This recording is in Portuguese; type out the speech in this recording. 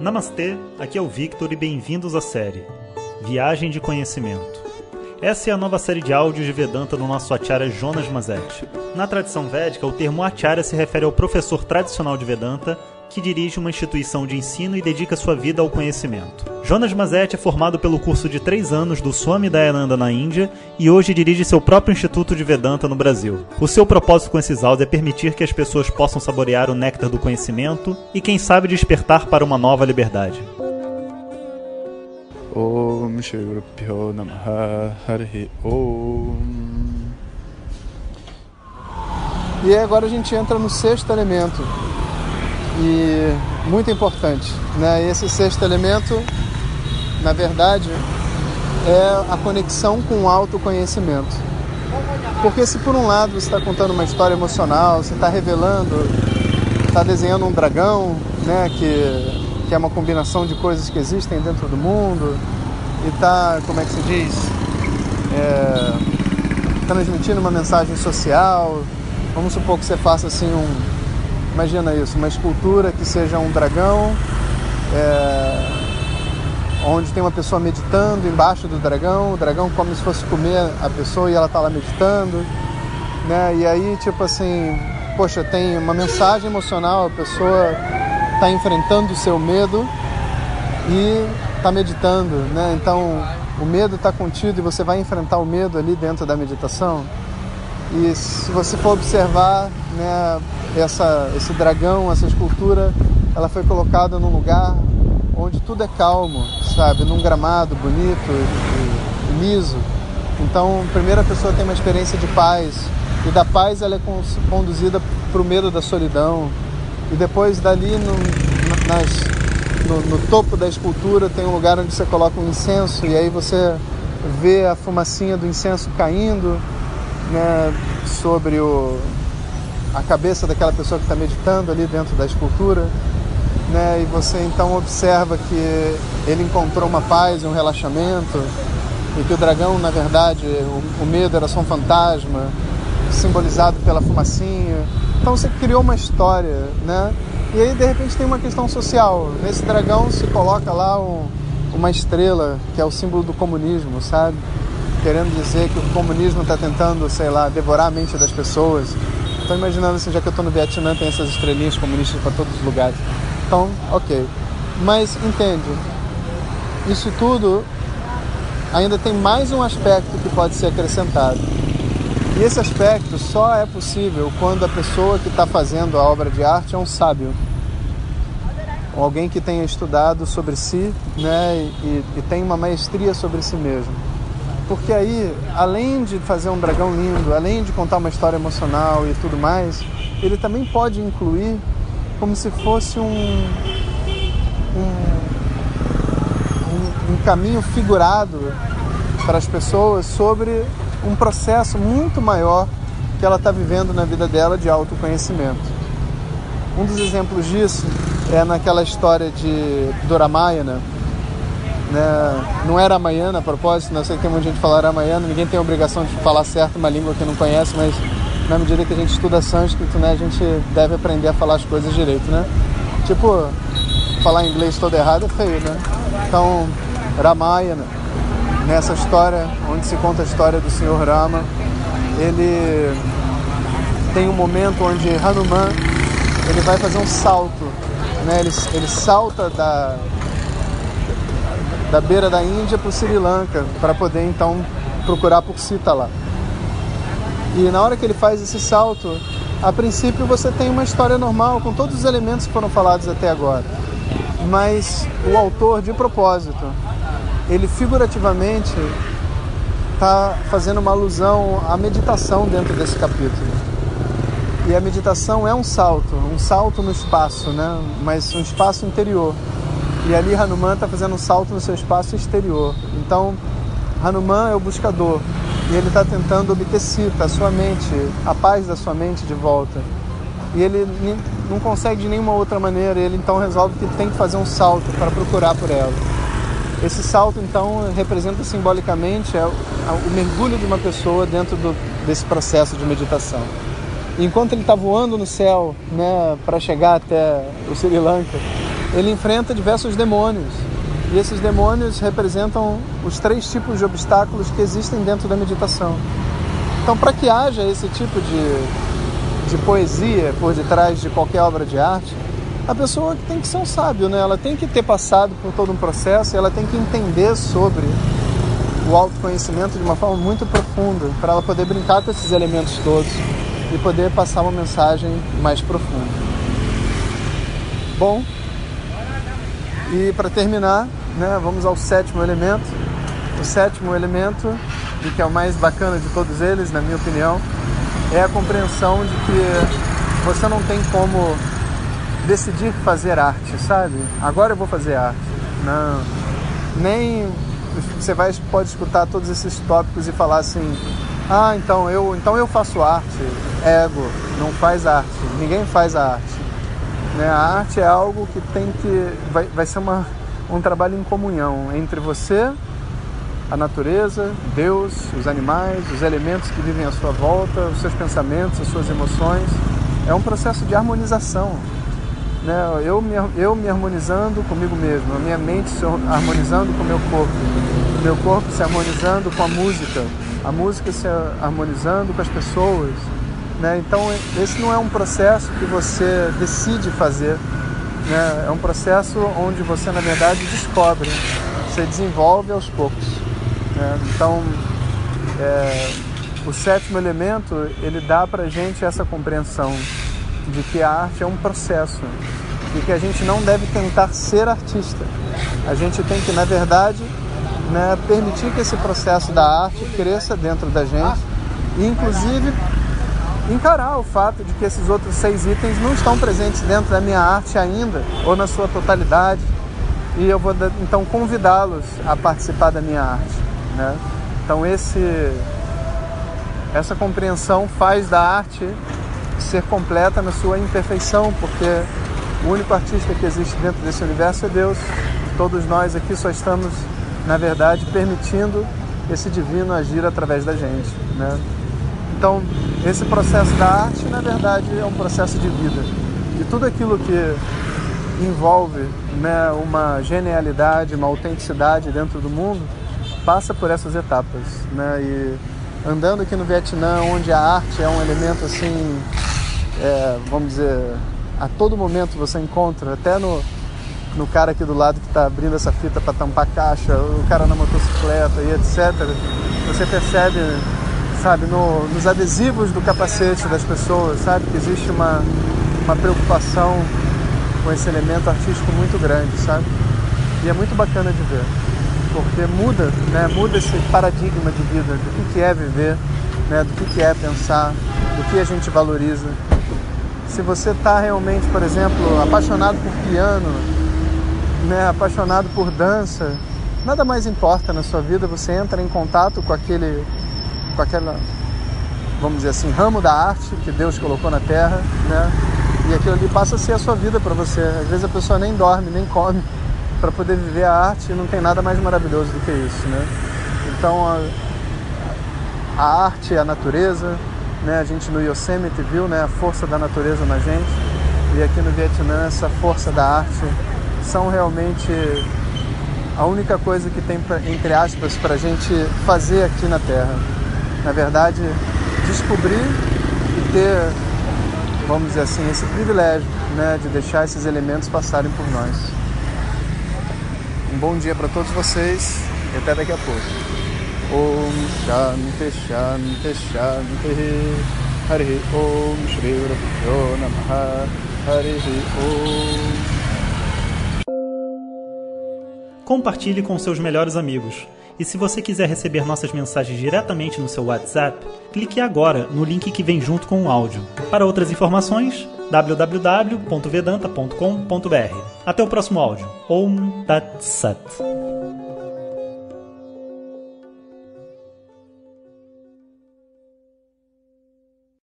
Namastê, aqui é o Victor e bem-vindos à série Viagem de Conhecimento. Essa é a nova série de áudios de Vedanta do nosso acharya Jonas Mazet. Na tradição védica, o termo acharya se refere ao professor tradicional de Vedanta que dirige uma instituição de ensino e dedica sua vida ao conhecimento. Jonas Mazet é formado pelo curso de três anos do Swami Dayananda na Índia e hoje dirige seu próprio Instituto de Vedanta no Brasil. O seu propósito com esses áudios é permitir que as pessoas possam saborear o néctar do conhecimento e, quem sabe, despertar para uma nova liberdade. Om Shri Namaha Hari Om. E agora a gente entra no sexto elemento, e muito importante. Né? Esse sexto elemento, na verdade, é a conexão com o autoconhecimento. Porque se por um lado você está contando uma história emocional, você está revelando, está desenhando um dragão, né, que, que é uma combinação de coisas que existem dentro do mundo, e está, como é que se diz, é, transmitindo uma mensagem social. Vamos supor que você faça assim um, Imagina isso, uma escultura que seja um dragão, é, onde tem uma pessoa meditando embaixo do dragão, o dragão como se fosse comer a pessoa e ela está lá meditando, né? E aí, tipo assim, poxa, tem uma mensagem emocional, a pessoa está enfrentando o seu medo e está meditando, né? Então, o medo está contido e você vai enfrentar o medo ali dentro da meditação. E se você for observar, né, essa, esse dragão, essa escultura, ela foi colocada num lugar onde tudo é calmo, sabe? Num gramado bonito e, e liso. Então, a primeira pessoa tem uma experiência de paz e da paz ela é conduzida para o medo da solidão. E depois dali, no, nas, no, no topo da escultura, tem um lugar onde você coloca um incenso e aí você vê a fumacinha do incenso caindo né, sobre o, a cabeça daquela pessoa que está meditando ali dentro da escultura, né? E você então observa que ele encontrou uma paz e um relaxamento e que o dragão, na verdade, o, o medo era só um fantasma simbolizado pela fumacinha. Então você criou uma história, né? E aí de repente tem uma questão social. Nesse dragão se coloca lá um, uma estrela que é o símbolo do comunismo, sabe? Querendo dizer que o comunismo está tentando, sei lá, devorar a mente das pessoas Estou imaginando assim, já que eu estou no Vietnã, tem essas estrelinhas comunistas para todos os lugares. Então, ok. Mas entende, isso tudo ainda tem mais um aspecto que pode ser acrescentado. E esse aspecto só é possível quando a pessoa que está fazendo a obra de arte é um sábio. Alguém que tenha estudado sobre si né, e, e tem uma maestria sobre si mesmo. Porque aí, além de fazer um dragão lindo, além de contar uma história emocional e tudo mais, ele também pode incluir como se fosse um, um, um, caminho figurado para as pessoas sobre um processo muito maior que ela está vivendo na vida dela de autoconhecimento. Um dos exemplos disso é naquela história de Doramayana, né? Não era amanhã, a propósito, né? eu sei que tem muita gente que fala amanhã, ninguém tem a obrigação de falar certo uma língua que não conhece, mas na medida que a gente estuda sânscrito, né, a gente deve aprender a falar as coisas direito, né? Tipo, falar inglês todo errado é feio, né? Então, Ramayana, nessa história, onde se conta a história do Senhor Rama, ele tem um momento onde Hanuman ele vai fazer um salto, né? Ele, ele salta da, da beira da Índia para o Sri Lanka, para poder então procurar por Sita lá. E na hora que ele faz esse salto, a princípio você tem uma história normal, com todos os elementos que foram falados até agora. Mas o autor, de propósito, ele figurativamente está fazendo uma alusão à meditação dentro desse capítulo. E a meditação é um salto, um salto no espaço, né? mas um espaço interior. E ali Hanuman está fazendo um salto no seu espaço exterior. Então, Hanuman é o buscador e ele está tentando obter a sua mente, a paz da sua mente de volta. E ele não consegue de nenhuma outra maneira, ele então resolve que tem que fazer um salto para procurar por ela. Esse salto então representa simbolicamente é o, o mergulho de uma pessoa dentro do, desse processo de meditação. Enquanto ele está voando no céu, né, para chegar até o Sri Lanka, ele enfrenta diversos demônios. E esses demônios representam os três tipos de obstáculos que existem dentro da meditação. Então, para que haja esse tipo de, de poesia por detrás de qualquer obra de arte, a pessoa tem que ser um sábio, né? Ela tem que ter passado por todo um processo, ela tem que entender sobre o autoconhecimento de uma forma muito profunda, para ela poder brincar com esses elementos todos e poder passar uma mensagem mais profunda. Bom, e para terminar, né, vamos ao sétimo elemento. O sétimo elemento, e que é o mais bacana de todos eles, na minha opinião, é a compreensão de que você não tem como decidir fazer arte, sabe? Agora eu vou fazer arte. Não. Nem você vai, pode escutar todos esses tópicos e falar assim: ah, então eu, então eu faço arte. Ego, não faz arte. Ninguém faz a arte. Né? A arte é algo que tem que. Vai, vai ser uma, um trabalho em comunhão entre você, a natureza, Deus, os animais, os elementos que vivem à sua volta, os seus pensamentos, as suas emoções. É um processo de harmonização né? eu, me, eu me harmonizando comigo mesmo, a minha mente se harmonizando com o meu corpo, o meu corpo se harmonizando com a música, a música se harmonizando com as pessoas. Né? Então, esse não é um processo que você decide fazer, né? é um processo onde você, na verdade, descobre, você desenvolve aos poucos. Né? Então, é, o sétimo elemento, ele dá para gente essa compreensão de que a arte é um processo e que a gente não deve tentar ser artista. A gente tem que, na verdade, né, permitir que esse processo da arte cresça dentro da gente e, inclusive, encarar o fato de que esses outros seis itens não estão presentes dentro da minha arte ainda ou na sua totalidade e eu vou então convidá-los a participar da minha arte. Né? Então esse essa compreensão faz da arte ser completa na sua imperfeição, porque o único artista que existe dentro desse universo é Deus. Todos nós aqui só estamos, na verdade, permitindo esse divino agir através da gente. Né? Então, esse processo da arte, na verdade, é um processo de vida. E tudo aquilo que envolve né, uma genialidade, uma autenticidade dentro do mundo, passa por essas etapas. Né? E andando aqui no Vietnã, onde a arte é um elemento assim é, vamos dizer, a todo momento você encontra, até no, no cara aqui do lado que está abrindo essa fita para tampar caixa, o cara na motocicleta e etc. Você percebe, sabe, no, nos adesivos do capacete das pessoas, sabe, que existe uma, uma preocupação com esse elemento artístico muito grande, sabe? E é muito bacana de ver, porque muda, né, muda esse paradigma de vida, do que, que é viver, né, do que, que é pensar, do que a gente valoriza se você está realmente, por exemplo, apaixonado por piano, né, apaixonado por dança, nada mais importa na sua vida, você entra em contato com aquele, com aquela, vamos dizer assim, ramo da arte que Deus colocou na Terra, né? E aquilo ali passa a ser a sua vida para você. Às vezes a pessoa nem dorme, nem come para poder viver a arte e não tem nada mais maravilhoso do que isso, né? Então a, a arte, a natureza, né? A gente no Yosemite viu né, a força da natureza na gente e aqui no Vietnã essa força da arte são realmente a única coisa que tem, entre aspas, para a gente fazer aqui na Terra. Na verdade, descobrir e ter, vamos dizer assim, esse privilégio né, de deixar esses elementos passarem por nós. Um bom dia para todos vocês e até daqui a pouco. Om Shanti Shanti Shanti Hari Om Shri Namaha Hari Om Compartilhe com seus melhores amigos. E se você quiser receber nossas mensagens diretamente no seu WhatsApp, clique agora no link que vem junto com o áudio. Para outras informações, www.vedanta.com.br. Até o próximo áudio. Om Tat Sat.